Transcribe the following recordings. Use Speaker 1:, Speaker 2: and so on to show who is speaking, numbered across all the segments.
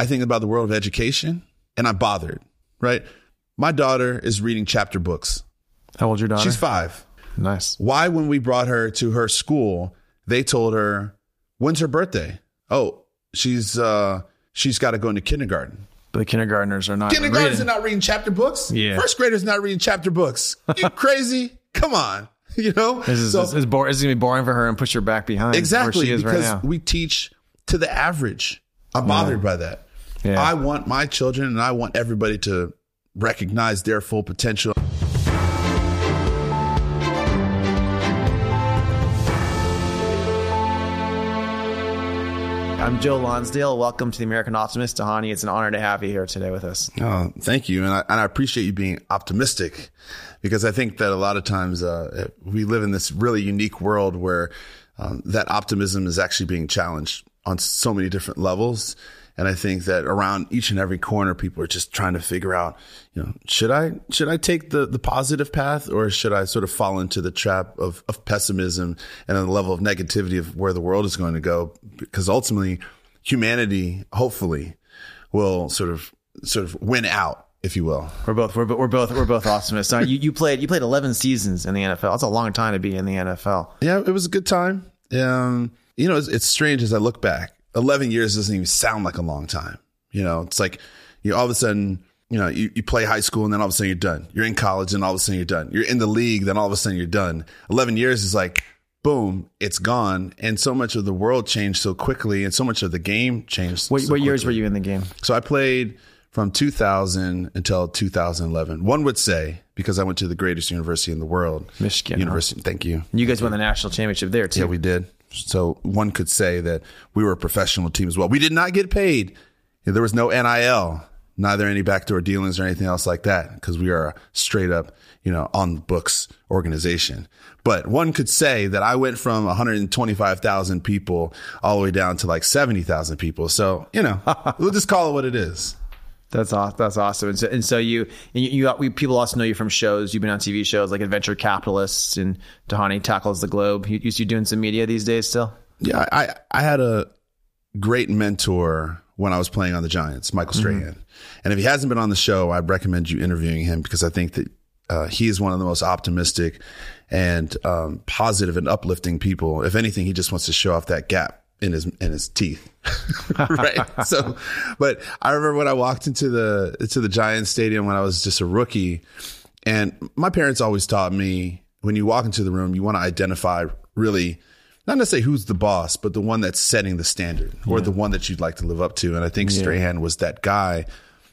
Speaker 1: I think about the world of education and I'm bothered, right? My daughter is reading chapter books.
Speaker 2: How old's your daughter?
Speaker 1: She's five.
Speaker 2: nice.
Speaker 1: Why, when we brought her to her school, they told her, when's her birthday? Oh, she's, uh, she's got to go into kindergarten.
Speaker 2: But the kindergartners are not
Speaker 1: Kindergartners
Speaker 2: reading.
Speaker 1: are not reading chapter books.
Speaker 2: Yeah.
Speaker 1: First graders not reading chapter books. You crazy? Come on. You know?
Speaker 2: This is,
Speaker 1: So-
Speaker 2: this is, bor- this is gonna be boring for her and push her back behind
Speaker 1: Exactly,
Speaker 2: where she is right
Speaker 1: because
Speaker 2: now.
Speaker 1: we teach to the average. I'm bothered by that.
Speaker 2: Yeah.
Speaker 1: I want my children and I want everybody to recognize their full potential.
Speaker 2: I'm Joe Lonsdale. Welcome to the American Optimist, Dhani. It's an honor to have you here today with us.
Speaker 1: Oh, thank you, and I, and I appreciate you being optimistic, because I think that a lot of times uh, we live in this really unique world where um, that optimism is actually being challenged on so many different levels. And I think that around each and every corner, people are just trying to figure out, you know, should I should I take the the positive path or should I sort of fall into the trap of of pessimism and the level of negativity of where the world is going to go? Because ultimately, humanity, hopefully, will sort of sort of win out, if you will.
Speaker 2: We're both we're, we're both we're both optimists. You, you played you played 11 seasons in the NFL. That's a long time to be in the NFL.
Speaker 1: Yeah, it was a good time. Um, you know, it's, it's strange as I look back. Eleven years doesn't even sound like a long time. You know, it's like you all of a sudden, you know, you, you play high school and then all of a sudden you're done. You're in college and all of a sudden you're done. You're in the league, then all of a sudden you're done. Eleven years is like boom, it's gone. And so much of the world changed so quickly, and so much of the game changed.
Speaker 2: What,
Speaker 1: so
Speaker 2: what years were you in the game?
Speaker 1: So I played from 2000 until 2011. One would say because I went to the greatest university in the world,
Speaker 2: Michigan, huh?
Speaker 1: University. Thank you.
Speaker 2: You guys won the national championship there too.
Speaker 1: Yeah, we did. So one could say that we were a professional team as well. We did not get paid. There was no NIL, neither any backdoor dealings or anything else like that, because we are a straight up, you know, on the books organization. But one could say that I went from 125,000 people all the way down to like 70,000 people. So, you know, we'll just call it what it is.
Speaker 2: That's awesome. That's awesome. And so, and so you, and you, you we, people also know you from shows. You've been on TV shows like Adventure Capitalists and Dhani Tackles the Globe. You, you, you doing some media these days still?
Speaker 1: Yeah, I, I had a great mentor when I was playing on the Giants, Michael Strahan. And if he hasn't been on the show, I'd recommend you interviewing him because I think that uh, he is one of the most optimistic and um, positive and uplifting people. If anything, he just wants to show off that gap in his in his teeth, right? so, but I remember when I walked into the to the Giants stadium when I was just a rookie, and my parents always taught me when you walk into the room, you want to identify really not necessarily who's the boss, but the one that's setting the standard or the one that you'd like to live up to. And I think Strahan was that guy.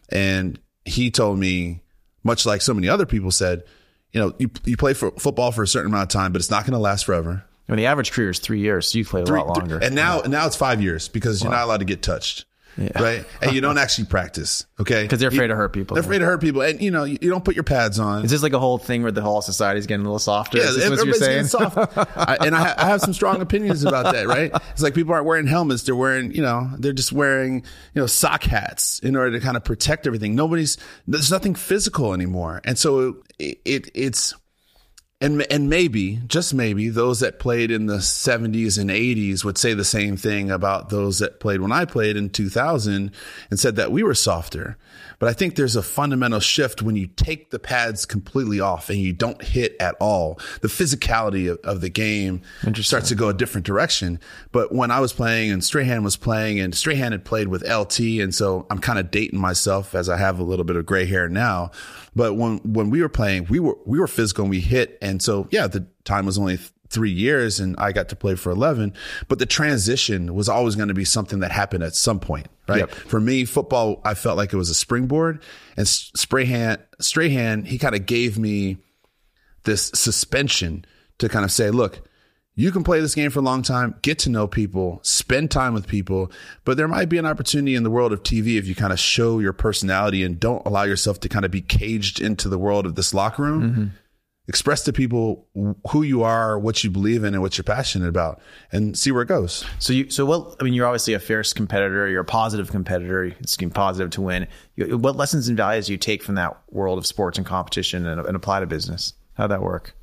Speaker 1: And he told me, much like so many other people said, you know, you, you play for football for a certain amount of time, but it's not going to last forever.
Speaker 2: I mean, the average career is three years, so you played a lot longer.
Speaker 1: And now, and now it's five years because you're not allowed to get touched. Right. And you don't actually practice. Okay.
Speaker 2: because they're afraid to hurt people.
Speaker 1: They're afraid to hurt people. And you know, you, you don't put your pads on.
Speaker 2: Is this like a whole thing where the whole society is getting a little softer?
Speaker 1: Yeah,
Speaker 2: is this what you're saying?
Speaker 1: getting soft. I, and I, I have some strong opinions about that, right? It's like people aren't wearing helmets. They're wearing, you know, they're just wearing, you know, sock hats in order to kind of protect everything. Nobody's, there's nothing physical anymore. And so it, it it's, and, and maybe, just maybe, those that played in the 70s and 80s would say the same thing about those that played when I played in 2000 and said that we were softer. But I think there's a fundamental shift when you take the pads completely off and you don't hit at all. The physicality of, of the game starts to go a different direction. But when I was playing and Strahan was playing and Strahan had played with LT, and so I'm kind of dating myself as I have a little bit of gray hair now. But when when we were playing, we were we were physical and we hit, and so yeah, the time was only three years, and I got to play for eleven. But the transition was always going to be something that happened at some point, right?
Speaker 2: Yep.
Speaker 1: For me, football, I felt like it was a springboard, and Strahan, Strahan, he kind of gave me this suspension to kind of say, look, you can play this game for a long time, get to know people, spend time with people, but there might be an opportunity in the world of TV if you kind of show your personality and don't allow yourself to kind of be caged into the world of this locker room. Mm-hmm. Express to people who you are, what you believe in, and what you're passionate about, and see where it goes.
Speaker 2: So you, so well, I mean, you're obviously a fierce competitor. You're a positive competitor. It's being positive to win. You, what lessons and values do you take from that world of sports and competition and, and apply to business? How'd that work?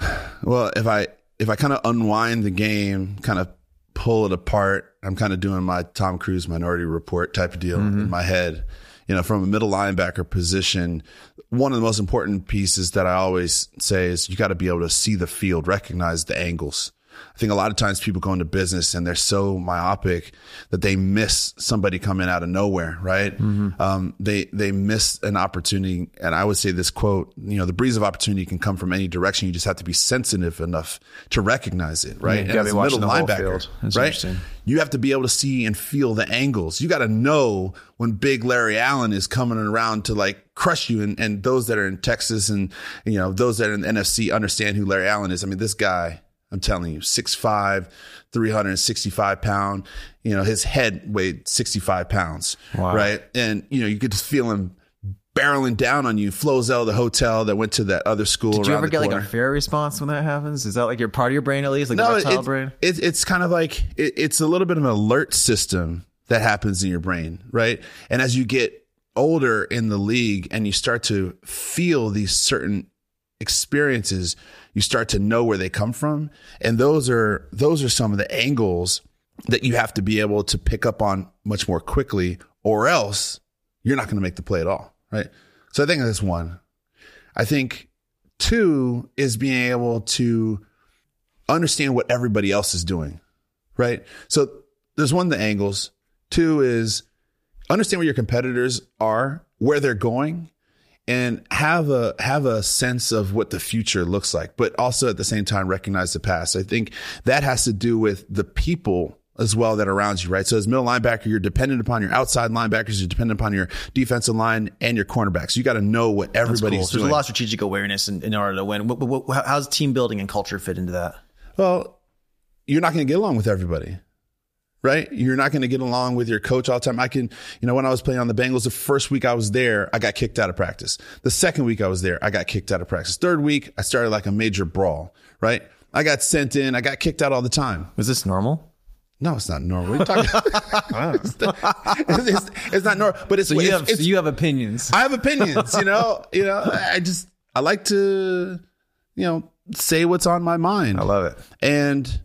Speaker 1: Well, if I if I kind of unwind the game, kind of pull it apart. I'm kind of doing my Tom Cruise Minority Report type of deal
Speaker 2: Mm-hmm.
Speaker 1: in my head. You know, from a middle linebacker position, one of the most important pieces that I always say is you got to be able to see the field, recognize the angles. I think a lot of times people go into business and they're so myopic that they miss somebody coming out of nowhere, right? Um, they they miss an opportunity, and I would say this quote: you know, the breeze of opportunity can come from any direction. You just have to be sensitive enough to recognize it, right?
Speaker 2: you
Speaker 1: And
Speaker 2: gotta
Speaker 1: as
Speaker 2: be
Speaker 1: a
Speaker 2: watching
Speaker 1: middle
Speaker 2: the whole
Speaker 1: linebacker,
Speaker 2: field. That's
Speaker 1: right?
Speaker 2: interesting.
Speaker 1: You have to be able to see and feel the angles. You got to know when big Larry Allen is coming around to like crush you. And, and those that are in Texas and, you know, those that are in the NFC understand who Larry Allen is. I mean, this guy, I'm telling you, 6'5, 365 pound, you know, his head weighed 65 pounds.
Speaker 2: Wow.
Speaker 1: Right. And, you know, you could just feel him barreling down on you. Of the hotel that went to that other school.
Speaker 2: Did you ever get like a fear response when that happens? Is that like your part of your brain at least, like the
Speaker 1: no,
Speaker 2: reptile
Speaker 1: it's,
Speaker 2: brain?
Speaker 1: It's, it's kind of like it, it's a little bit of an alert system that happens in your brain, right? And as you get older in the league and you start to feel these certain experiences, you start to know where they come from, and those are those are some of the angles that you have to be able to pick up on much more quickly, or else you're not going to make the play at all, right? So I think that's one. I think two is being able to understand what everybody else is doing, right? So there's one, the angles. Two is understand where your competitors are, where they're going, and have a have a sense of what the future looks like, but also at the same time recognize the past. I think that has to do with the people as well that around you, right? So as middle linebacker, you're dependent upon your outside linebackers, you're dependent upon your defensive line and your cornerbacks. You got to know what
Speaker 2: Cool.
Speaker 1: everybody's
Speaker 2: So there's a lot of strategic awareness in, in order to win. What, what, what, how's team building and culture fit into that?
Speaker 1: Well, you're not going to get along with everybody, right? You're not going to get along with your coach all the time. I can, you know, when I was playing on the Bengals, the first week I was there, I got kicked out of practice. The second week I was there, I got kicked out of practice. Third week, I started like a major brawl, right? I got sent in, I got kicked out all the time.
Speaker 2: Was this normal?
Speaker 1: No, it's not normal. What are you talking about? it's, it's, it's not normal, but it's,
Speaker 2: So you
Speaker 1: it's,
Speaker 2: have
Speaker 1: it's-
Speaker 2: so you have opinions.
Speaker 1: I have opinions, you know, you know, I just, I like to, you know, say what's on my mind.
Speaker 2: I love it.
Speaker 1: And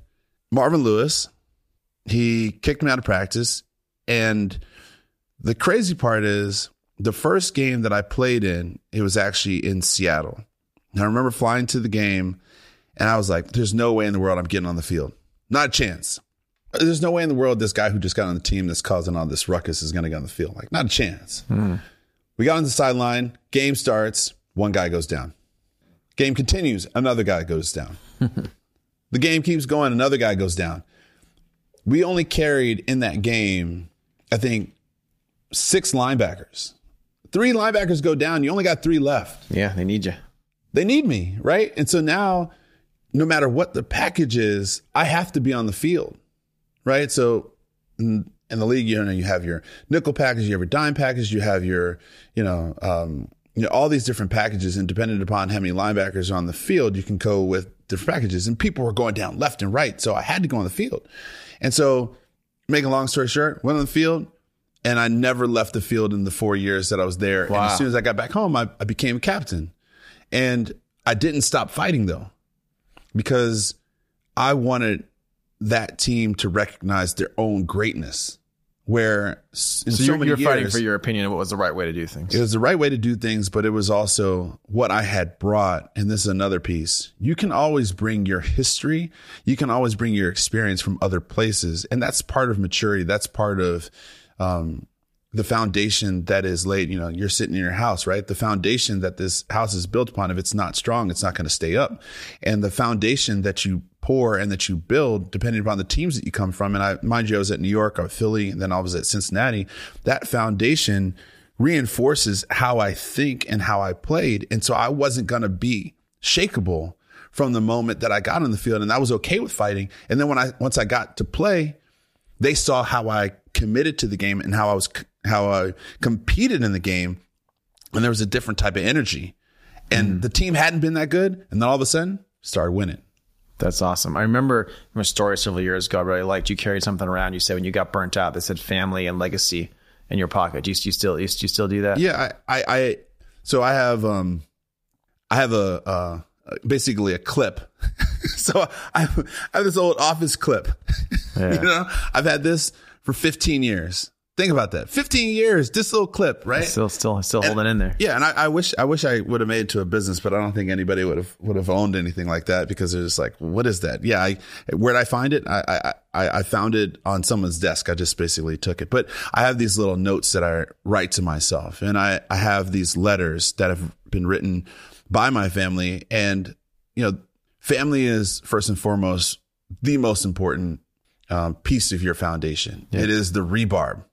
Speaker 1: Marvin Lewis, he kicked me out of practice. And the crazy part is the first game that I played in, it was actually in Seattle. And I remember flying to the game and I was like, there's no way in the world I'm getting on the field. Not a chance. There's no way in the world this guy who just got on the team that's causing all this ruckus is going to get on the field. Like, not a chance. Hmm. We got on the sideline. Game starts. One guy goes down. Game continues. Another guy goes down. the game keeps going. Another guy goes down. We only carried in that game, I think, six linebackers. Three linebackers go down. You only got three left.
Speaker 2: Yeah, they need you.
Speaker 1: They need me, right? And so now, no matter what the package is, I have to be on the field, right? So in, the league, you know, you have your nickel package, you have your dime package, you have your, you know, um, you know, all these different packages, and depending upon how many linebackers are on the field, you can go with different packages. And people were going down left and right, so I had to go on the field. And so, make a long story short, went on the field, and I never left the field in the four years that I was there. And as soon as I got back home, I, I became captain. And I didn't stop fighting though, because I wanted that team to recognize their own greatness. Where in
Speaker 2: So,
Speaker 1: so,
Speaker 2: you're, you're fighting for your opinion of what was the right way to do things.
Speaker 1: it was the right way to do things, but it was also what I had brought. And this is another piece. You can always bring your history. You can always bring your experience from other places. And that's part of maturity. That's part of, um, the foundation that is laid, you know, you're sitting in your house, right? The foundation that this house is built upon, if it's not strong, it's not going to stay up. And the foundation that you pour and that you build, depending upon the teams that you come from. And I, mind you, I was at New York, I was Philly, and then I was at Cincinnati. That foundation reinforces how I think and how I played. And so I wasn't going to be shakable from the moment that I got on the field. And I was okay with fighting. And then when I, once I got to play, they saw how I committed to the game and how I was how I competed in the game, and there was a different type of energy. And mm. the team hadn't been that good, and then all of a sudden started winning.
Speaker 2: That's awesome. I remember from a story several years ago I really liked. You carried something around. You said when you got burnt out, they said family and legacy in your pocket. Do you, do you still do you still do that?
Speaker 1: Yeah, I, I, I so I have um I have a uh, uh, basically a clip. so I, I have this old office clip.
Speaker 2: Yeah.
Speaker 1: you know, I've had this for 15 years. Think about that. 15 years, this little clip, right?
Speaker 2: Still, still, still holding in there.
Speaker 1: Yeah, and I, I wish I wish I would have made it to a business, but I don't think anybody would have would have owned anything like that because they're just like, what is that? Yeah, I where'd I find it? I I I found it on someone's desk. I just basically took it. But I have these little notes that I write to myself, and I I have these letters that have been written by my family, and you know, family is first and foremost the most important um, piece of your foundation. It is the rebarb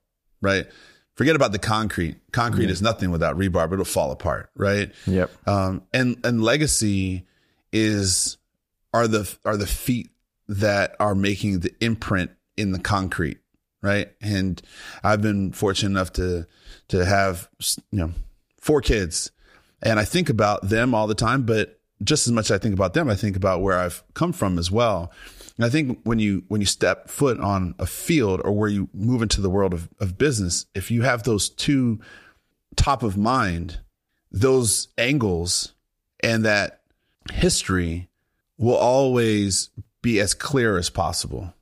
Speaker 1: right? Forget about the concrete. Concrete is nothing without rebar, but it'll fall apart, right?
Speaker 2: Yep.
Speaker 1: Um, and and legacy is are the are the feet that are making the imprint in the concrete, right? And I've been fortunate enough to to have you know four kids, and I think about them all the time. But just as much as I think about them, I think about where I've come from as well. And I think when you when you step foot on a field or where you move into the world of, of business, if you have those two top of mind, those angles and that history will always be as clear as possible.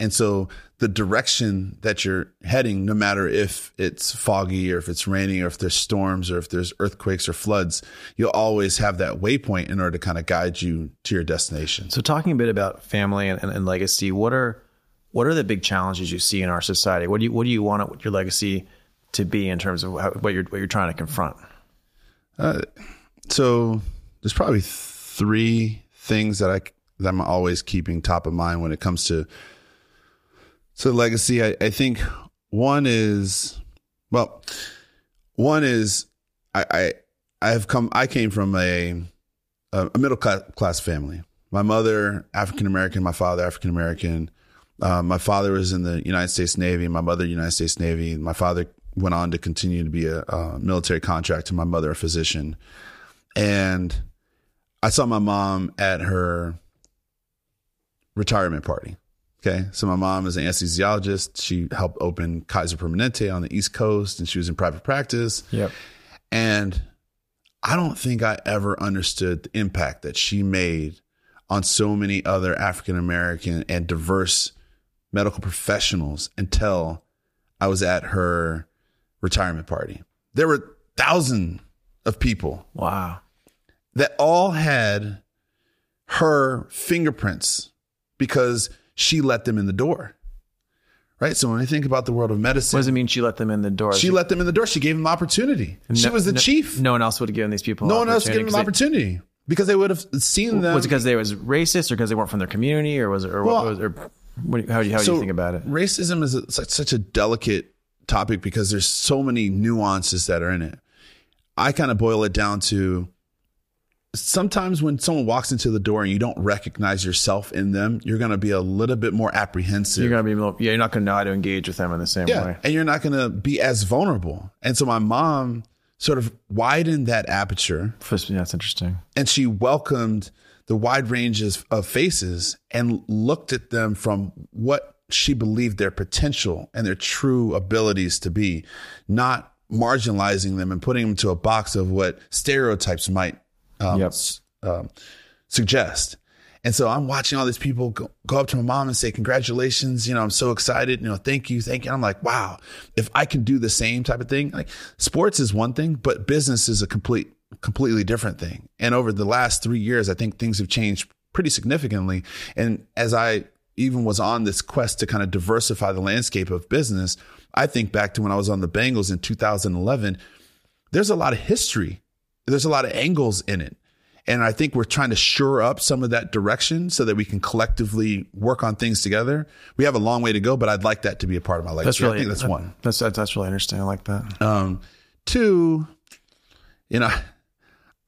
Speaker 1: And so the direction that you're heading, no matter if it's foggy or if it's raining or if there's storms or if there's earthquakes or floods, you'll always have that waypoint in order to kind of guide you to your destination.
Speaker 2: So, talking a bit about family and, and, and legacy, what are what are the big challenges you see in our society? What do you what do you want your legacy to be in terms of how, what you're what you're trying to confront?
Speaker 1: Uh, so there's probably three things that I that I'm always keeping top of mind when it comes to so legacy. I, I think one is well, one is I I have come I came from a a middle class, class family. My mother African American, my father African American. Uh, my father was in the United States Navy. My mother United States Navy. My father went on to continue to be a, a military contractor. My mother a physician, and I saw my mom at her retirement party. Okay. So my mom is an anesthesiologist. She helped open Kaiser Permanente on the East Coast and she was in private practice.
Speaker 2: Yep.
Speaker 1: And I don't think I ever understood the impact that she made on so many other African American and diverse medical professionals until I was at her retirement party. There were thousands of people
Speaker 2: Wow.
Speaker 1: that all had her fingerprints because she let them in the door. Right. So when I think about the world of
Speaker 2: What
Speaker 1: medicine,
Speaker 2: does it mean she let them in the door?
Speaker 1: she let them in the door. She gave them opportunity. she was the
Speaker 2: no-
Speaker 1: chief.
Speaker 2: No one else would have given these people.
Speaker 1: no one else gave them an
Speaker 2: opportunity
Speaker 1: because they would have seen them.
Speaker 2: Was it because they was racist or because they weren't from their community or was it or
Speaker 1: Well,
Speaker 2: what was or what, how do you, how do you think about it?
Speaker 1: Racism is a, such, such a delicate topic because there's so many nuances that are in it. I kind of boil it down to sometimes when someone walks into the door and you don't recognize yourself in them, you're going to be a little bit more apprehensive.
Speaker 2: You're gonna be more- yeah. You're not gonna know how to engage with them in the same
Speaker 1: yeah,
Speaker 2: way.
Speaker 1: and you're not going to be as vulnerable. And so my mom sort of widened that aperture
Speaker 2: Yeah, that's interesting.
Speaker 1: and she welcomed the wide ranges of faces and looked at them from what she believed their potential and their true abilities to be, not marginalizing them and putting them into a box of what stereotypes might um,
Speaker 2: Yep.
Speaker 1: um, suggest. And so I'm watching all these people go, go up to my mom and say, Congratulations. You know, I'm so excited. You know, thank you. Thank you. I'm like, wow, if I can do the same type of thing, like sports is one thing, but business is a complete, completely different thing. And over the last three years, I think things have changed pretty significantly. And as I even was on this quest to kind of diversify the landscape of business, I think back to when I was on the Bengals in 2011, there's a lot of history. There's a lot of angles in it. And I think we're trying to shore up some of that direction so that we can collectively work on things together. We have a long way to go, but I'd like that to be a part of my life.
Speaker 2: That's really
Speaker 1: I think that's
Speaker 2: that-
Speaker 1: one.
Speaker 2: That's, that's that's really interesting. I like that.
Speaker 1: Um, two, you know,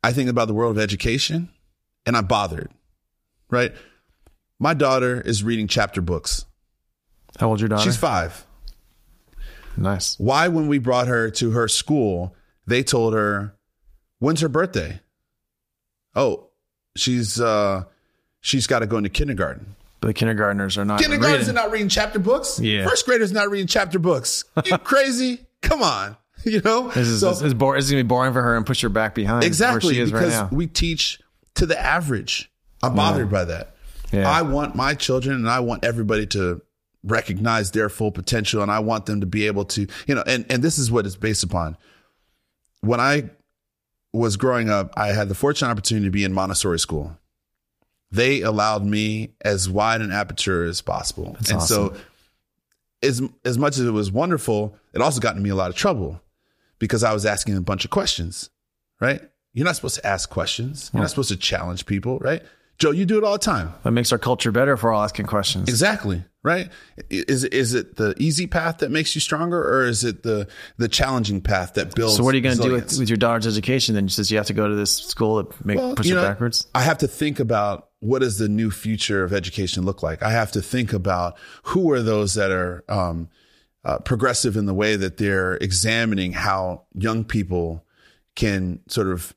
Speaker 1: I think about the world of education and I'm bothered, right? My daughter is reading chapter books.
Speaker 2: How old's your daughter?
Speaker 1: She's five.
Speaker 2: nice.
Speaker 1: Why, when we brought her to her school, they told her, when's her birthday? Oh, she's, uh, she's got to go into kindergarten.
Speaker 2: But the kindergartners are not
Speaker 1: Kindergartners
Speaker 2: reading.
Speaker 1: are not reading chapter books.
Speaker 2: Yeah.
Speaker 1: First graders not reading chapter books. You crazy? Come on. You know?
Speaker 2: This is,
Speaker 1: So-
Speaker 2: this is, bor- this is gonna be boring for her and push her back behind
Speaker 1: exactly
Speaker 2: where she is right
Speaker 1: because
Speaker 2: now.
Speaker 1: we teach to the average. I'm bothered by that.
Speaker 2: Yeah.
Speaker 1: I want my children and I want everybody to recognize their full potential and I want them to be able to, you know, and, and this is what it's based upon. When I was growing up, I had the fortunate opportunity to be in Montessori school. They allowed me as wide an aperture as possible. and so as as much as it was wonderful, it also got me a lot of trouble because I was asking a bunch of questions, right? You're not supposed to ask questions. You're not oh. supposed to challenge people, right? Joe, you do it all the time.
Speaker 2: That makes our culture better if we're all asking questions.
Speaker 1: Exactly. Right. Is is it the easy path that makes you stronger, or is it the the challenging path that builds?
Speaker 2: So what are you going to do with, with your daughter's education? Then she says you have to go to this school that make
Speaker 1: Well,
Speaker 2: push
Speaker 1: you
Speaker 2: it
Speaker 1: know,
Speaker 2: backwards.
Speaker 1: I have to think about what does the new future of education look like. I have to think about who are those that are um, uh, progressive in the way that they're examining how young people can sort of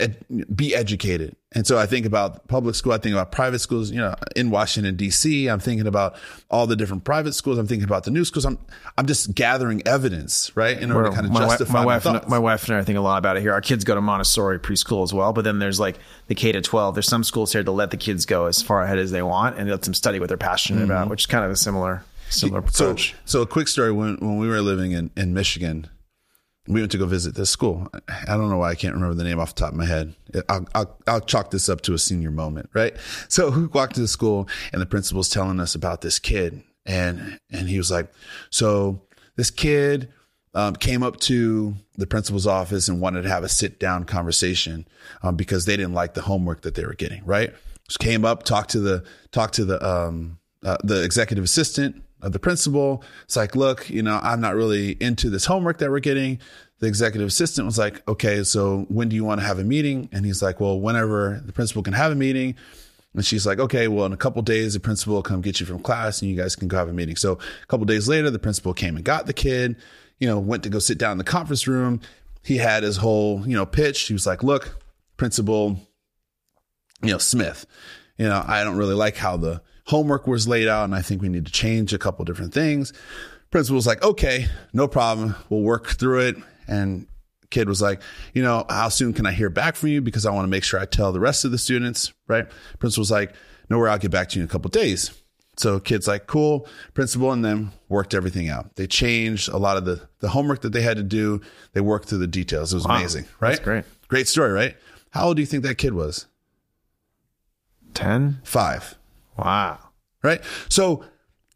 Speaker 1: ed- be educated. And so I think about public school. I think about private schools. You know, in Washington D.C., I'm thinking about all the different private schools. I'm thinking about the new schools. I'm I'm just gathering evidence, right, in order to kind of
Speaker 2: my,
Speaker 1: justify
Speaker 2: my
Speaker 1: my,
Speaker 2: wife, and, my wife and I think a lot about it here. Our kids go to Montessori preschool as well, but then there's like the K to 12. There's some schools here to let the kids go as far ahead as they want and let them study what they're passionate about, which is kind of a similar similar
Speaker 1: Mm-hmm. so,
Speaker 2: approach.
Speaker 1: so a quick story when when we were living in in Michigan, we went to go visit this school. I don't know why I can't remember the name off the top of my head. I'll I'll, I'll chalk this up to a senior moment, right? So we walked to the school, and the principal's telling us about this kid, and and he was like, so this kid. Um, came up to the principal's office and wanted to have a sit down conversation um, because they didn't like the homework that they were getting. Right, just came up, talked to the talked to the um, uh, the executive assistant of the principal. It's like, look, you know, I'm not really into this homework that we're getting. The executive assistant was like, okay, so when do you want to have a meeting? And he's like, well, whenever the principal can have a meeting. And she's like, okay, well, in a couple days, the principal will come get you from class and you guys can go have a meeting. So a couple days later, the principal came and got the kid, you know, went to go sit down in the conference room. He had his whole, you know, pitch. He was like, look, principal, you know, Smith, you know, I don't really like how the homework was laid out and I think we need to change a couple different things. Principal was like, okay, no problem. We'll work through it. And kid was like, you know, how soon can I hear back from you? Because I want to make sure I tell the rest of the students, right? Principal was like, no worry, I'll get back to you in a couple days. So kid's like, cool, principal and them worked everything out. They changed a lot of the, the homework that they had to do. They worked through the details. It was amazing, right?
Speaker 2: That's great.
Speaker 1: Great story, right? How old do you think that kid was?
Speaker 2: 10?
Speaker 1: Five,
Speaker 2: Wow.
Speaker 1: right? So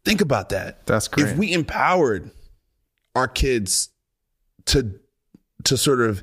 Speaker 1: think about that.
Speaker 2: That's great.
Speaker 1: If we empowered our kids to to sort of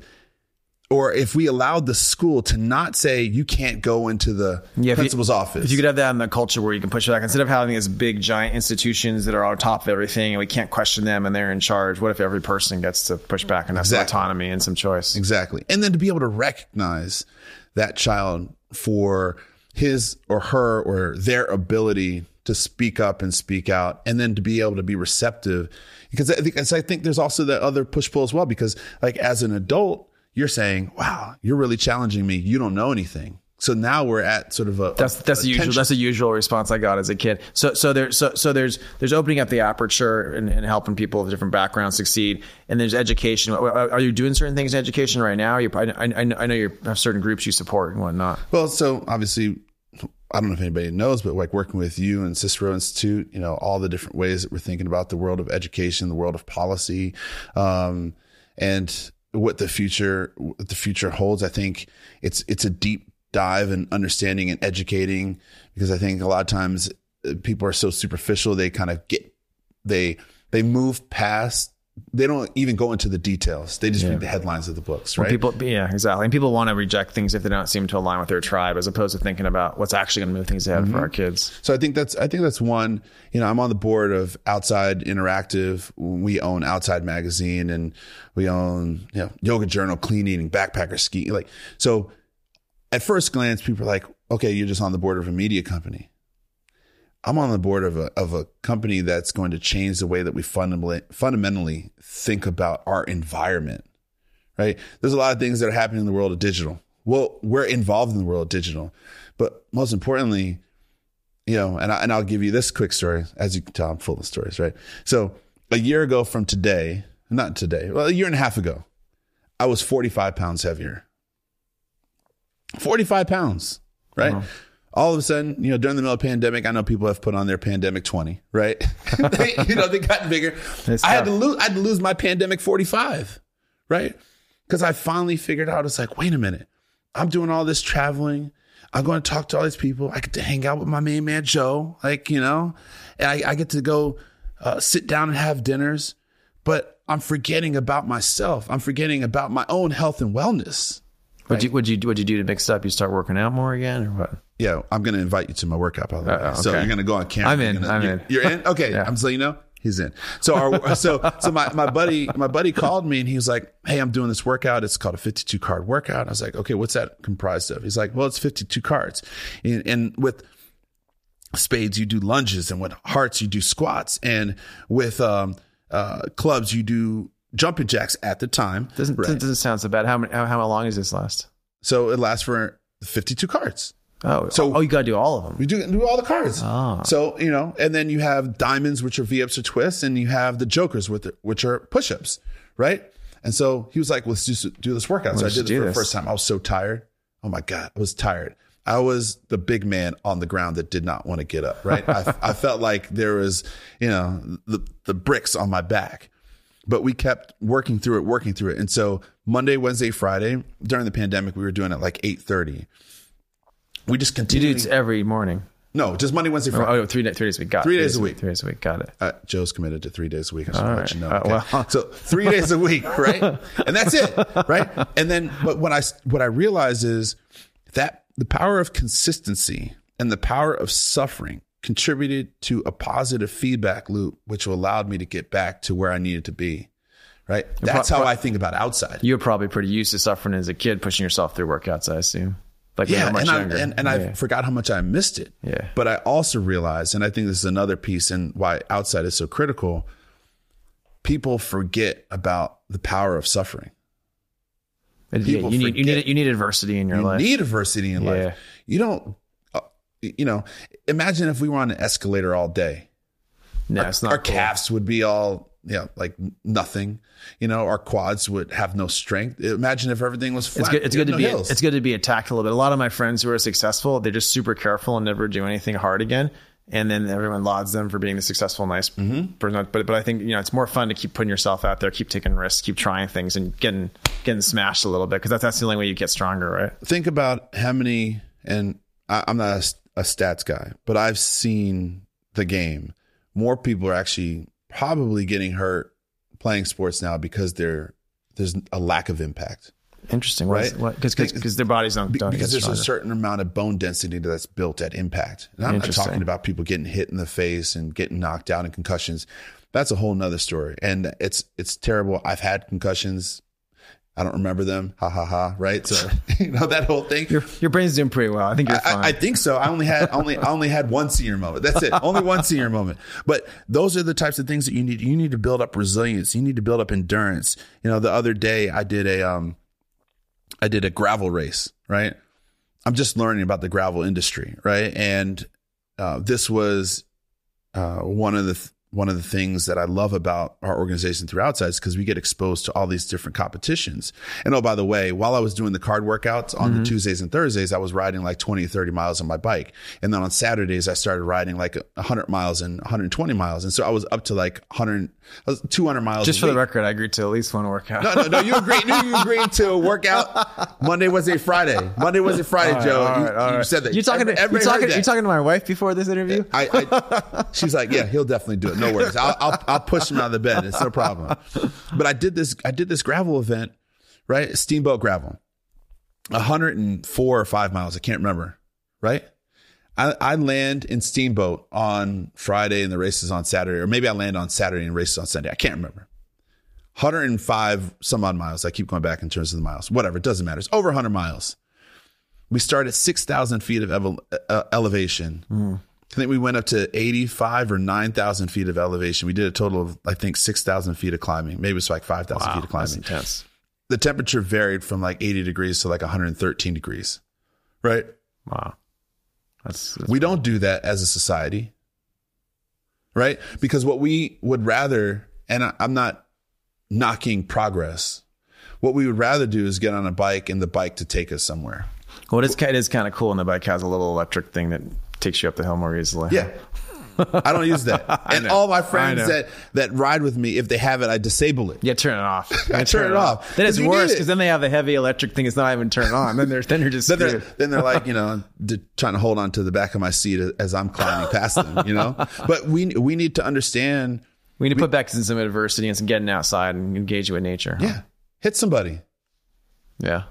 Speaker 1: or if we allowed the school to not say you can't go into the
Speaker 2: Yeah, if you-
Speaker 1: principal's office.
Speaker 2: If you could have that in the culture where you can push back instead of having these big giant institutions that are on top of everything and we can't question them and they're in charge, what if every person gets to push back and have
Speaker 1: Exactly.
Speaker 2: some autonomy and some choice?
Speaker 1: Exactly. And then to be able to recognize that child for his or her or their ability to speak up and speak out and then to be able to be receptive. Because I think, I think there's also the other push pull as well because like as an adult you're saying wow you're really challenging me. You don't know anything so now we're at sort of a
Speaker 2: That's that's
Speaker 1: a
Speaker 2: the usual that's the usual response I got as a kid. So so there so so there's there's opening up the aperture and, and helping people of different backgrounds succeed, and there's education. Are are you doing certain things in education right now? You I, I, I know you have certain groups you support and whatnot.
Speaker 1: Well, so obviously, I don't know if anybody knows, but like working with you and Cicero Institute, you know, all the different ways that we're thinking about the world of education, the world of policy, um, and what the future, what the future holds. I think it's, it's a deep dive and understanding and educating because I think a lot of times uh, people are so superficial. They kind of get, they, they move past, they don't even go into the details. They just read the headlines of the books, right?
Speaker 2: People, yeah, exactly. And people want to reject things if they don't seem to align with their tribe, as opposed to thinking about what's actually going to move things ahead for our kids.
Speaker 1: So I think that's I think that's one. You know, I'm on the board of Outside Interactive. We own Outside Magazine and we own you know Yoga Journal, Clean Eating, Backpacker Ski. Like so, at first glance, people are like, "Okay, you're just on the board of a media company." I'm on the board of a of a company that's going to change the way that we fundamentally fundamentally think about our environment. Right? There's a lot of things that are happening in the world of digital. Well, we're involved in the world of digital, but most importantly, you know, and, I, and I'll give you this quick story. As you can tell, I'm full of stories, right? So a year ago from today, not today, well, a year and a half ago, I was 45 pounds heavier. 45 pounds, right? All of a sudden, you know, during the middle of the pandemic, I know people have put on their pandemic 20, right? They- you know, they got bigger.
Speaker 2: It's
Speaker 1: I had to lose, I had to lose my pandemic 45, right? Because I finally figured out it's like, wait a minute, I'm doing all this traveling. I'm going to talk to all these people. I get to hang out with my main man Joe, like you know, I, I get to go uh, sit down and have dinners. But I'm forgetting about myself. I'm forgetting about my own health and wellness.
Speaker 2: What'd you, what'd you, what'd you do to mix it up? You start working out more again or what?
Speaker 1: Yeah, I'm going to invite you to my workout, by the way.
Speaker 2: Uh,
Speaker 1: So you're going to go on camera.
Speaker 2: I'm in,
Speaker 1: You're gonna-
Speaker 2: I'm
Speaker 1: you're,
Speaker 2: in.
Speaker 1: You're in. Okay,
Speaker 2: Yeah.
Speaker 1: I'm just letting you know he's in. So our so so my my buddy my buddy called me and he was like, "Hey, I'm doing this workout. It's called a 52 card workout." I was like, "Okay, what's that comprised of?" He's like, "Well, it's 52 cards, and, and with." Spades, you do lunges, and with hearts, you do squats, and with um, uh, clubs, you do jumping jacks at the time.
Speaker 2: Doesn't,
Speaker 1: Right.
Speaker 2: doesn't sound so bad. How, many, how, how long does this last?
Speaker 1: So it lasts for 52 cards.
Speaker 2: Oh,
Speaker 1: So-
Speaker 2: oh, you got to do all of them.
Speaker 1: We do do all the cards.
Speaker 2: Ah.
Speaker 1: So you know, and then you have diamonds, which are V ups or twists, and you have the jokers, with which are push ups, right? And so he was like, "Let's just do this workout." so I did it for the first time. I was so tired. Oh my god, I was tired. I was the big man on the ground that did not want to get up. Right? I, I felt like there was, you know, the the bricks on my back. But we kept working through it, working through it. And so Monday, Wednesday, Friday during the pandemic, we were doing it like eight thirty. We just continued.
Speaker 2: it every morning.
Speaker 1: no, just Monday, Wednesday, Friday.
Speaker 2: Oh, three, days a week. Got it.
Speaker 1: Three days a week.
Speaker 2: Three days a week. Got it.
Speaker 1: Uh, Joe's committed to three days a week. I just want to let you know.
Speaker 2: Uh, well.
Speaker 1: so three days a week, right? And that's it, right? And then, but what I what I realize is that the power of consistency and the power of suffering contributed to a positive feedback loop, which allowed me to get back to where I needed to be. Right? That's how I think about outside.
Speaker 2: You're probably pretty used to suffering as a kid, pushing yourself through workouts, I assume. Like
Speaker 1: yeah,
Speaker 2: much
Speaker 1: and, I, and, and I forgot how much I missed it.
Speaker 2: Yeah.
Speaker 1: But I also realized, and I think this is another piece and why outside is so critical. People forget about the power of suffering.
Speaker 2: Yeah,
Speaker 1: people
Speaker 2: you need you need you need adversity in your
Speaker 1: You
Speaker 2: life.
Speaker 1: need adversity in
Speaker 2: Yeah.
Speaker 1: life. You don't, you know, imagine if we were on an escalator all day.
Speaker 2: no, it's not
Speaker 1: Our
Speaker 2: cool.
Speaker 1: calves would be all, you know, like nothing. You know, our quads would have no strength. Imagine if everything was flat.
Speaker 2: It's good. It's good to
Speaker 1: no
Speaker 2: be.
Speaker 1: hills.
Speaker 2: It's good to be attacked a little bit. A lot of my friends who are successful, they're just super careful and never do anything hard again. And then everyone lauds them for being the successful, nice
Speaker 1: Mm-hmm.
Speaker 2: person. But but I think you know it's more fun to keep putting yourself out there, keep taking risks, keep trying things, and getting getting smashed a little bit because that's that's the only way you get stronger, right?
Speaker 1: think about how many and I, i'm not a, a stats guy but i've seen the game. More people are actually probably getting hurt playing sports now because there there's a lack of impact.
Speaker 2: Interesting,
Speaker 1: Right?
Speaker 2: Because their bodies don't, don't
Speaker 1: because there's a certain amount of bone density that's built at impact. And i'm not talking about people getting hit in the face and getting knocked out and concussions. That's a whole nother story. And it's it's terrible. I've had concussions i don't remember them ha ha ha right so you know that whole thing
Speaker 2: Your your brain's doing pretty well. I think you're fine.
Speaker 1: I, I think so. I only had only I only had one senior moment. That's it. Only one senior moment. But those are the types of things that you need. You need to build up resilience. You need to build up endurance. You know, the other day I did a um I did a gravel race, right? I'm just learning about the gravel industry, right? And uh, this was uh, one of the th- one of the things that I love about our organization through Outsides because we get exposed to all these different competitions. And oh, by the way, while I was doing the card workouts on the mm-hmm. Tuesdays and Thursdays, I was riding like 20, 30 miles on my bike. And then on Saturdays, I started riding like 100 miles and 120 miles. And so I was up to like 100, 200 miles.
Speaker 2: Just
Speaker 1: a
Speaker 2: for the record, I agreed to at least one workout.
Speaker 1: No, no, no. You agreed. No, you agreed to work out Monday, Wednesday, Friday. Monday, Wednesday, Friday, Joe.
Speaker 2: all
Speaker 1: you,
Speaker 2: right, all
Speaker 1: you said that.
Speaker 2: You talking to you
Speaker 1: Everybody
Speaker 2: talking
Speaker 1: heard
Speaker 2: you
Speaker 1: that.
Speaker 2: talking to my wife before this interview?
Speaker 1: I, I, she's like, yeah, he'll definitely do it. No worries. I'll, I'll, I'll push him out of the bed. It's no problem. But I did this, I did this gravel event, right? Steamboat gravel, 104 or five miles. I can't remember, right? I, I land in Steamboat on Friday and the race is on Saturday, or maybe I land on Saturday and races on Sunday. I can't remember. 105 some odd miles. I keep going back in terms of the miles. Whatever, it doesn't matter. It's over 100 miles. We start at 6,000 feet of evel- uh, elevation. I think we went up to 85 or 9,000 feet of elevation. We did a total of, I think, 6,000 feet of climbing. Maybe it's like 5,000 feet of
Speaker 2: that's
Speaker 1: climbing.
Speaker 2: intense.
Speaker 1: The temperature varied from like 80 degrees to like 113 degrees, right?
Speaker 2: Wow, that's, that's
Speaker 1: We don't do that as a society, right? Because what we would rather, and I, I'm not knocking progress, what we would rather do is get on a bike and the bike to take us somewhere.
Speaker 2: Well, it is, it is kind of cool, and the bike has a little electric thing that takes you up the hill more easily.
Speaker 1: Yeah. I don't use that. And all my friends that, that ride with me, if they have it, I disable it.
Speaker 2: Yeah, turn it off.
Speaker 1: I
Speaker 2: Yeah,
Speaker 1: turn it off.
Speaker 2: Then it's worse
Speaker 1: need it.
Speaker 2: because then they have the heavy electric thing. It's not even turned on. Then they're then you're just
Speaker 1: Then they're, then they're like, you know, trying to hold on to the back of my seat as I'm climbing past them, you know? But we, we need to understand,
Speaker 2: We need to put back some adversity and some getting outside and engaging with nature.
Speaker 1: yeah, hit somebody.
Speaker 2: Yeah.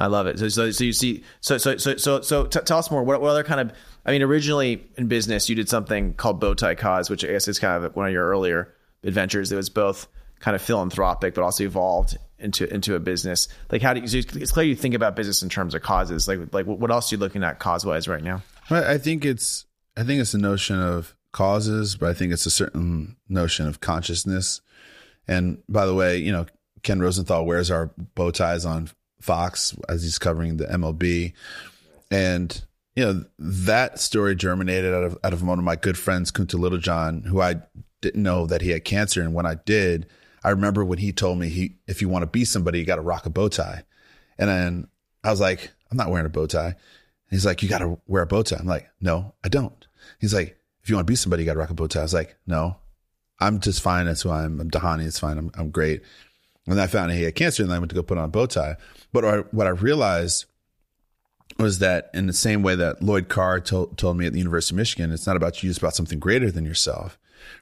Speaker 2: I love it. So, so, so you see, so, so, so, so, so t- tell us more. What, what other kind of, I mean, originally in business, you did something called Bowtie Cause, which I guess is kind of one of your earlier adventures. It was both kind of philanthropic, but also evolved into, into a business. Like how do you, so it's clear you think about business in terms of causes. Like, like what else are you looking at cause wise right now?
Speaker 1: I think it's I think it's a notion of causes, but I think it's a certain notion of consciousness. And by the way, you know, Ken Rosenthal wears our bow ties on Fox as he's covering the MLB. And you know, that story germinated out of out of one of my good friends, Kunta Littlejohn, who I didn't know that he had cancer. And when I did, I remember when he told me he if you want to be somebody, you got to rock a bow tie. And then I was like, I'm not wearing a bow tie. He's like, you got to wear a bow tie. I'm like, no, I don't. He's like, if you want to be somebody, you got to rock a bow tie. I was like, no, I'm just fine. That's who I am. I'm Dhani. It's fine. I'm, I'm great. And I found out he had cancer and then I went to go put on a bow tie. But what I realized was that in the same way that Lloyd Carr told, told me at the University of Michigan, it's not about you, it's about something greater than yourself.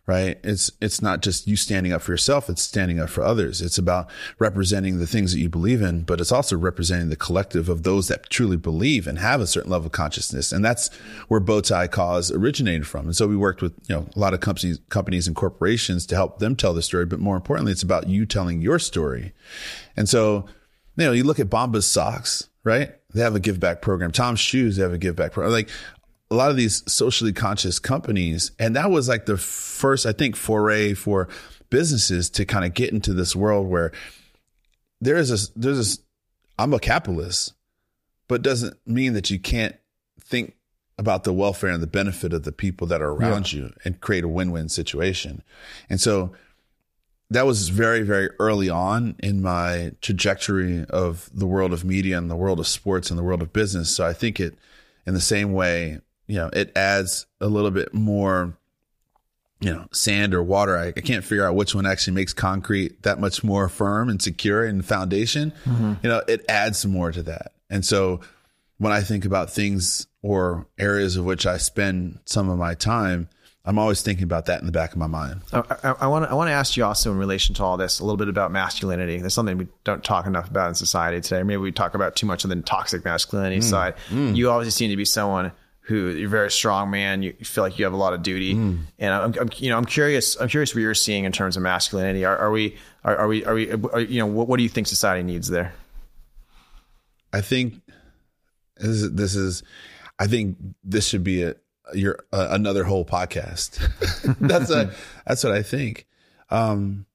Speaker 1: Right. It's, it's not just you standing up for yourself. It's standing up for others. It's about representing the things that you believe in, but it's also representing the collective of those that truly believe and have a certain level of consciousness. And that's where Bowtie Cause originated from. And so we worked with, you know, a lot of companies, companies and corporations to help them tell the story. But more importantly, it's about you telling your story. And so, you know, you look at Bombas socks, right? They have a give back program. Tom's shoes, they have a give back program. Like a lot of these socially conscious companies. And that was like the first, I think, foray for businesses to kind of get into this world where there is a, there's a, I'm a capitalist, but doesn't mean that you can't think about the welfare and the benefit of the people that are around you and create a win-win situation. And so that was very, very early on in my trajectory of the world of media and the world of sports and the world of business. So I think it, in the same way, you know, it adds a little bit more, you know, sand or water. I, I can't figure out which one actually makes concrete that much more firm and secure and foundation. Mm-hmm. You know, it adds more to that. And so when I think about things or areas of which I spend some of my time, I'm always thinking about that in the back of my mind.
Speaker 2: I want to I want to ask you also in relation to all this a little bit about masculinity. There's something we don't talk enough about in society today. Maybe we talk about too much of the toxic masculinity mm. side. Mm. You obviously seem to be someone who you're a very strong man. You feel like you have a lot of duty, mm. and I'm, I'm you know I'm curious I'm curious what you're seeing in terms of masculinity. Are, are we are, are we are we are, you know what, what do you think society needs there?
Speaker 1: I think this is, this is I think this should be a your uh, another whole podcast. that's a that's what I think. Um,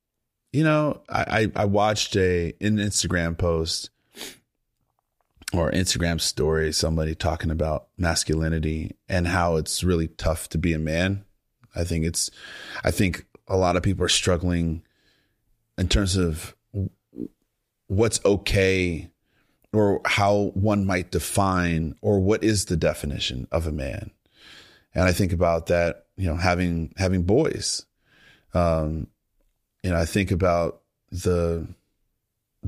Speaker 1: you know, I, I I watched a an Instagram post or Instagram story somebody talking about masculinity and how it's really tough to be a man. I think it's I think a lot of people are struggling in terms of what's okay or how one might define or what is the definition of a man. And I think about that, you know, having having boys. Um, you know, I think about the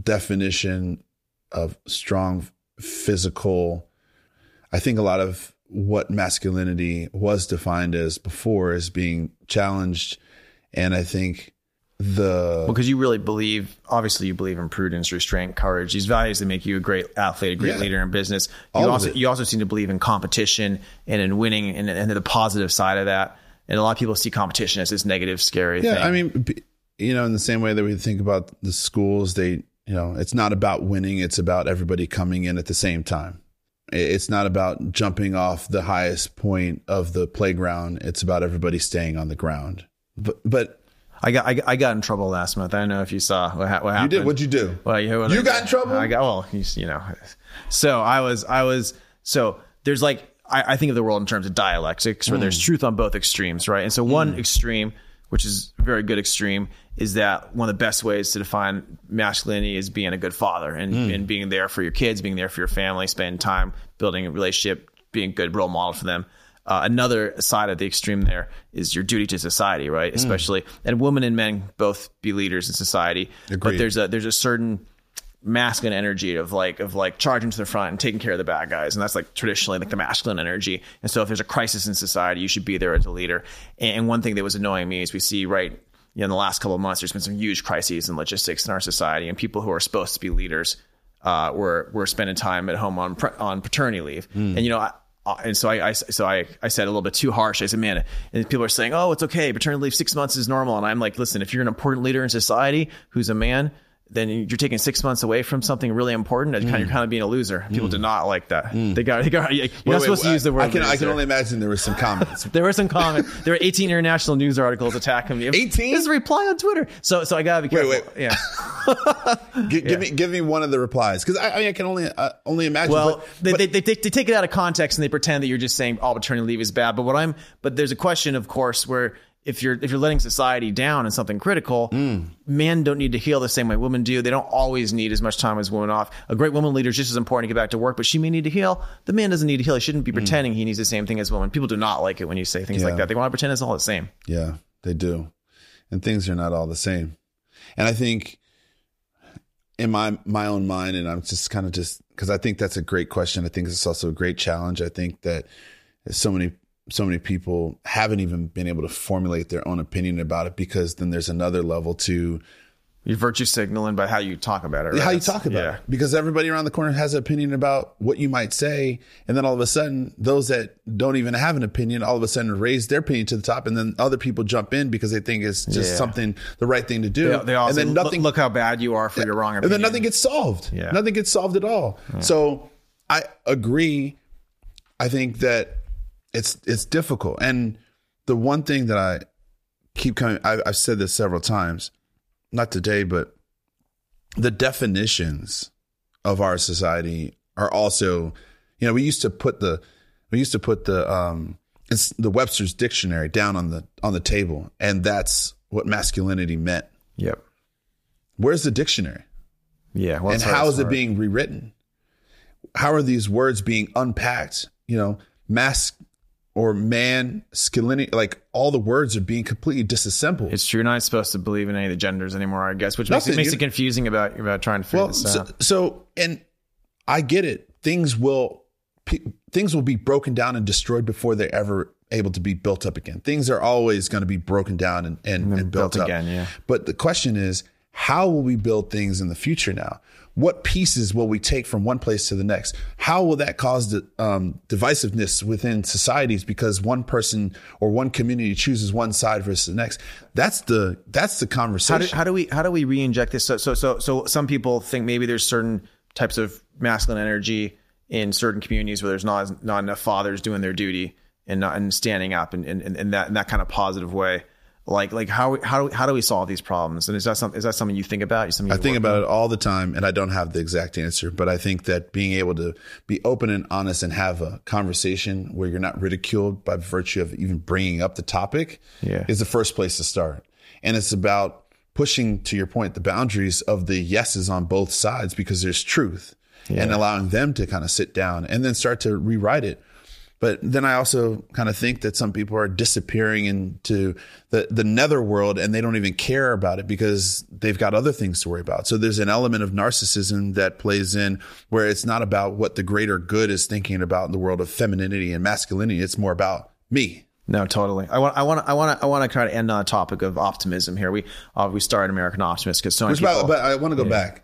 Speaker 1: definition of strong physical. I think a lot of what masculinity was defined as before is being challenged. And I think the
Speaker 2: because you really believe obviously you believe in prudence restraint courage these values that make you a great athlete a great
Speaker 1: Yeah.
Speaker 2: leader in business you also you also seem to believe in competition and in winning and, and the positive side of that and a lot of people see competition as this negative scary
Speaker 1: Yeah,
Speaker 2: thing
Speaker 1: I mean, you know, in the same way that we think about the schools, they, you know, it's not about winning; it's about everybody coming in at the same time. It's not about jumping off the highest point of the playground; it's about everybody staying on the ground. But, but
Speaker 2: I got I, I got in trouble last month I don't know if you saw what, ha- what happened.
Speaker 1: you did What'd you do.
Speaker 2: Well, you,
Speaker 1: You
Speaker 2: I-
Speaker 1: got in trouble?
Speaker 2: I got well, you, you know. So I was, I was. So there's like, I, I think of the world in terms of dialectics, where
Speaker 1: Hmm.
Speaker 2: there's truth on both extremes, right? And so one extreme, which is a very good extreme, is that one of the best ways to define masculinity is being a good father and, and being there for your kids, being there for your family, spending time building a relationship, being a good role model for them. Uh, another side of the extreme there is your duty to society, right? Especially, and women and men both be leaders in society. But there's a there's a certain masculine energy of like of like charging to the front and taking care of the bad guys and that's like traditionally like the masculine energy. And so if there's a crisis in society you should be there as a leader. And one thing that was annoying me is we see right you know, in the last couple of months there's been some huge crises in logistics in our society and people who are supposed to be leaders uh, were were spending time at home on on paternity leave. And you know I, Uh, and so I, I so I, I said a little bit too harsh. I said, man, and people are saying, oh, it's okay. Paternity leave six months is normal. And I'm like, listen, if you're an important leader in society who's a man, then you're taking six months away from something really important. Of, you're mm. kind of being a loser. People did mm. not like that. Mm. They got, they got you're not
Speaker 1: Wait, wait,
Speaker 2: supposed to
Speaker 1: wait,
Speaker 2: use the word.
Speaker 1: I can, I can only imagine there were some comments.
Speaker 2: There were some comments. There were 18 international news articles attacking me.
Speaker 1: 18?
Speaker 2: This reply on Twitter. So, so I gotta be careful.
Speaker 1: wait. wait.
Speaker 2: Yeah.
Speaker 1: Gi- give me give me one of the replies because I, I, mean, I can only uh, only imagine.
Speaker 2: Well,
Speaker 1: but,
Speaker 2: they,
Speaker 1: but-
Speaker 2: they, they, take, they take it out of context and they pretend that you're just saying all paternity leave is bad. But what I'm, but there's a question, of course, where if you're if you're letting society down in something critical,
Speaker 1: Mm.
Speaker 2: men don't need to heal the same way women do. They don't always need as much time as women off. A great woman leader is just as important to get back to work, but she may need to heal. The man doesn't need to heal. He shouldn't be pretending he needs the same thing as women. People do not like it when you say things
Speaker 1: Mm. Yeah.
Speaker 2: like that. They want to pretend it's all the same.
Speaker 1: Yeah, they do. And things are not all the same. And I think in my my own mind and I'm just kind of just cuz I think that's a great question. I think it's also a great challenge. I think that so many so many people haven't even been able to formulate their own opinion about it because then there's another level to
Speaker 2: You're virtue signaling by how you talk about it. Right?
Speaker 1: how you talk about
Speaker 2: yeah.
Speaker 1: it because everybody around the corner has an opinion about what you might say and then all of a sudden those that don't even have an opinion all of a sudden raise their opinion to the top and then other people jump in because they think it's just
Speaker 2: Yeah.
Speaker 1: something the right thing to do
Speaker 2: They, they also
Speaker 1: and then
Speaker 2: look-
Speaker 1: nothing
Speaker 2: look, how bad you are for your wrong opinion.
Speaker 1: and then nothing gets solved
Speaker 2: Yeah.
Speaker 1: nothing gets solved at all so i agree i think that it's it's difficult. And the one thing that i keep coming I, i've said this several times not today but the definitions of our society are also you know we used to put the we used to put the um it's the webster's dictionary down on the on the table and that's what masculinity meant.
Speaker 2: Yep.
Speaker 1: where's the dictionary?
Speaker 2: Yeah. Well,
Speaker 1: and
Speaker 2: how is hard-
Speaker 1: how
Speaker 2: it's
Speaker 1: is it being rewritten? How are these words being unpacked? You know mask or man masculinity like all the words are being completely disassembled
Speaker 2: It's true. You're not supposed to believe in any of the genders anymore, I guess, which makes it makes it confusing about about trying to figure
Speaker 1: well
Speaker 2: this
Speaker 1: so,
Speaker 2: out.
Speaker 1: so and i get it things will things will be broken down and destroyed before they're ever able to be built up again things are always going to be broken down and, and, and, built,
Speaker 2: built
Speaker 1: up
Speaker 2: again, yeah.
Speaker 1: but the question is how will we build things in the future now what pieces will we take from one place to the next how will that cause the, um, divisiveness within societies because one person or one community chooses one side versus the next that's the that's the
Speaker 2: How
Speaker 1: conversation
Speaker 2: do, how do we how do we re-inject this? So so so so some people think maybe there's certain types of masculine energy in certain communities where there's not not enough fathers doing their duty and not and standing up and in, in that in that kind of positive way. Like like how how do how do we solve these problems? And is that something is that something you think about? Something
Speaker 1: I think about it all the time, and I don't have the exact answer, but I think that being able to be open and honest and have a conversation where you're not ridiculed by virtue of even bringing up the topic
Speaker 2: Yeah.
Speaker 1: is the first place to start. And it's about pushing, to your point, the boundaries of the yeses on both sides because there's truth and allowing them to kind of sit down and then start to rewrite it. But then I also kind of think that some people are disappearing into the, the netherworld and they don't even care about it because they've got other things to worry about. So there's an element of narcissism that plays in where it's not about what the greater good is thinking about in the world of femininity and masculinity. It's more about me.
Speaker 2: No, totally. I want, I want, I want to, I want to try to end on a topic of optimism here. We, uh, we started American Optimist because so many people,
Speaker 1: by, but I want to go back.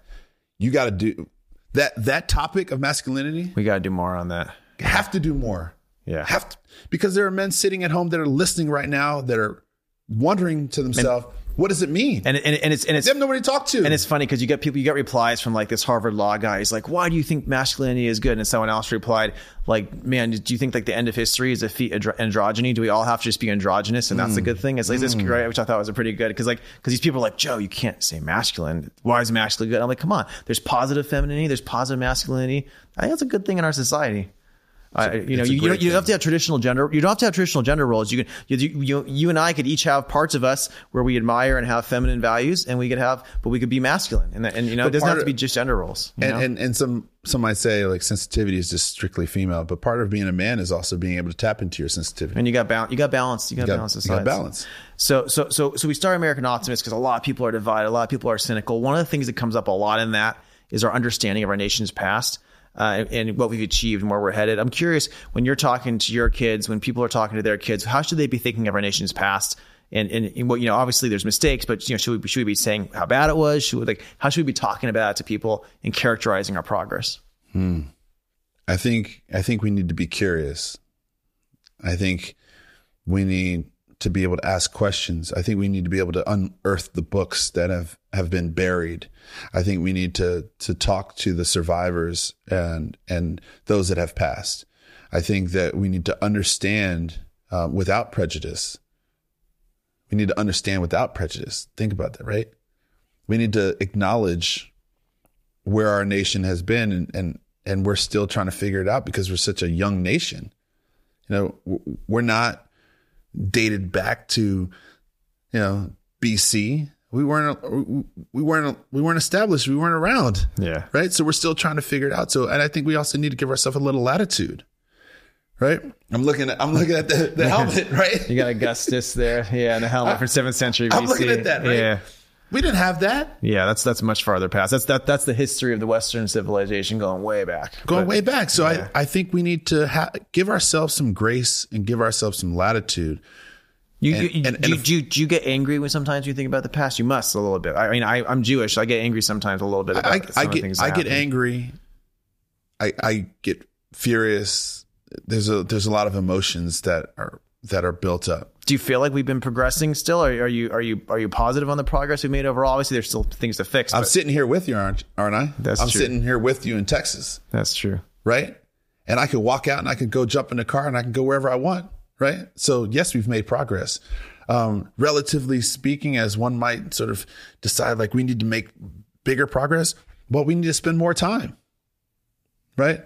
Speaker 1: You got to do that. That topic of masculinity
Speaker 2: we got to do more on that.
Speaker 1: have to do more.
Speaker 2: Yeah.
Speaker 1: have to, because there are men sitting at home that are listening right now that are wondering to themselves, what does it mean?
Speaker 2: And, and, and it's, and it's,
Speaker 1: they have nobody to talk to.
Speaker 2: And it's funny because you get people, you get replies from like this Harvard law guy. He's like, "Why do you think masculinity is good?" And someone else replied, "Like, man, do you think like the end of history is a feat andro- androgyny? Do we all have to just be androgynous, and that's a good mm. thing?" It's like this, mm. right? Which I thought was a pretty good because like because these people are like, "Joe, you can't say masculine. Why is masculine good?" I'm like, "Come on, there's positive femininity, there's positive masculinity. I think that's a good thing in our society." I, you know, you, you, don't, you don't have to have traditional gender. You don't have to have traditional gender roles. You can, you, you, you and I could each have parts of us where we admire and have feminine values, and we could have, but we could be masculine, and that, and you know, it doesn't have to be just gender roles.
Speaker 1: and,
Speaker 2: know?
Speaker 1: and and some some might say like sensitivity is just strictly female, but part of being a man is also being able to tap into your sensitivity.
Speaker 2: and you got balance. You got balance. You got
Speaker 1: got-
Speaker 2: balance.
Speaker 1: you got balance.
Speaker 2: So so so so we start American Optimist because a lot of people are divided. A lot of people are cynical. One of the things that comes up a lot in that is our understanding of our nation's past. Uh, and, what we've achieved and where we're headed. I'm curious when you're talking to your kids, when people are talking to their kids, how should they be thinking of our nation's past? And, and, and what you know, obviously there's mistakes, but you know, should we should we be saying how bad it was? Should we, like how should we be talking about it to people and characterizing our progress?
Speaker 1: I think I think we need to be curious. I think we need to be able to ask questions. I think we need to be able to unearth the books that have, have been buried. I think we need to to talk to the survivors and and those that have passed. I think that we need to understand uh, without prejudice. We need to understand without prejudice. Think about that, right? We need to acknowledge where our nation has been and, and and we're still trying to figure it out because we're such a young nation. You know, we're not dated back to, you know, BC. We weren't we weren't we weren't established. We weren't around.
Speaker 2: Yeah.
Speaker 1: Right. So we're still trying to figure it out. So and I think we also need to give ourselves a little latitude. Right. I'm looking at I'm looking at the, the helmet, right?
Speaker 2: You got Augustus there, yeah, and the helmet from seventh century BC.
Speaker 1: I'm looking at that, right?
Speaker 2: Yeah.
Speaker 1: We didn't have that.
Speaker 2: Yeah, that's that's much farther past. That's that that's the history of the Western civilization going way back.
Speaker 1: going
Speaker 2: But-
Speaker 1: way back. So I, I think we need to ha- give ourselves some grace and give ourselves some latitude.
Speaker 2: You,
Speaker 1: And-
Speaker 2: you,
Speaker 1: and- and
Speaker 2: do, you,
Speaker 1: if-
Speaker 2: do, you, do you get angry when sometimes you think about the past? You must a little bit. I mean, I, I'm Jewish. I get angry sometimes a little bit about
Speaker 1: I,
Speaker 2: some
Speaker 1: I get
Speaker 2: things
Speaker 1: I get angry. I I get furious. There's a there's a lot of emotions that are that are built up.
Speaker 2: Do you feel like we've been progressing still? Or are you are you are you positive on the progress we've made overall? Obviously, there's still things to fix.
Speaker 1: I'm sitting here with you, aren't aren't I?
Speaker 2: That's
Speaker 1: I'm
Speaker 2: true.
Speaker 1: sitting here with you in Texas,
Speaker 2: that's true.
Speaker 1: right? And I could walk out and I could go jump in the car and I can go wherever I want, right? So yes, we've made progress. Um, relatively speaking, as one might sort of decide, like we need to make bigger progress, but we need to spend more time, right?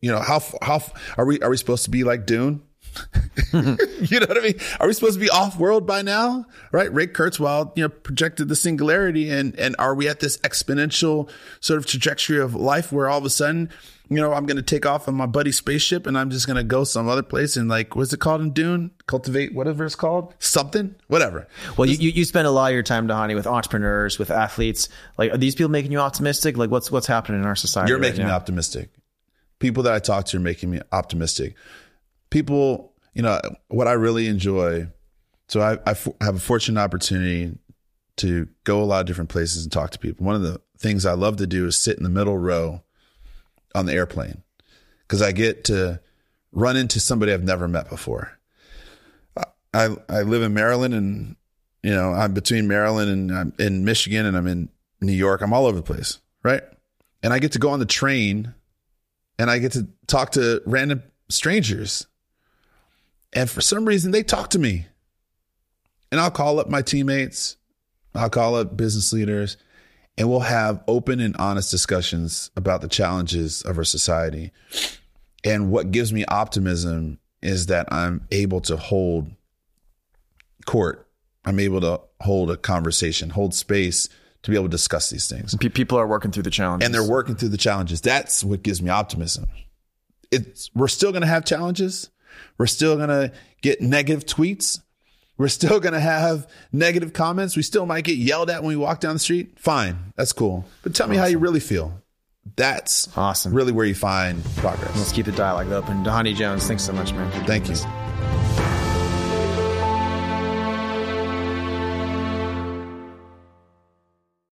Speaker 1: You know how how are we are we supposed to be like Dune? you know what I mean? Are we supposed to be off world by now? Right? Ray Kurzweil, you know, projected the singularity and, and are we at this exponential sort of trajectory of life where all of a sudden, you know, I'm going to take off on my buddy's spaceship and I'm just going to go some other place and like, what's it called in Dune? Cultivate whatever it's called? Something? Whatever.
Speaker 2: Well, you, you spend a lot of your time, Dhani, with entrepreneurs, with athletes. Like, are these people making you optimistic? Like, what's what's happening in our society?
Speaker 1: You're
Speaker 2: right
Speaker 1: making me
Speaker 2: now?
Speaker 1: optimistic. People that I talk to are making me optimistic. People, you know, what I really enjoy. So I, I f- have a fortunate opportunity to go a lot of different places and talk to people. One of the things I love to do is sit in the middle row on the airplane because I get to run into somebody I've never met before. I I live in Maryland and you know I'm between Maryland and I'm in Michigan and I'm in New York. I'm all over the place, right? And I get to go on the train and I get to talk to random strangers. And for some reason they talk to me. And I'll call up my teammates, I'll call up business leaders, and we'll have open and honest discussions about the challenges of our society. And what gives me optimism is that I'm able to hold court. I'm able to hold a conversation, hold space to be able to discuss these things.
Speaker 2: People are working through the challenges,
Speaker 1: And they're working through the challenges. That's what gives me optimism. It's we're still going to have challenges. We're still going to get negative tweets. We're still going to have negative comments. We still might get yelled at when we walk down the street. Fine. That's cool. But tell me how you really feel. That's
Speaker 2: Awesome.
Speaker 1: really where you find progress.
Speaker 2: Let's keep the dialogue open. Dhani Jones, thanks so much, man.
Speaker 1: Thank you.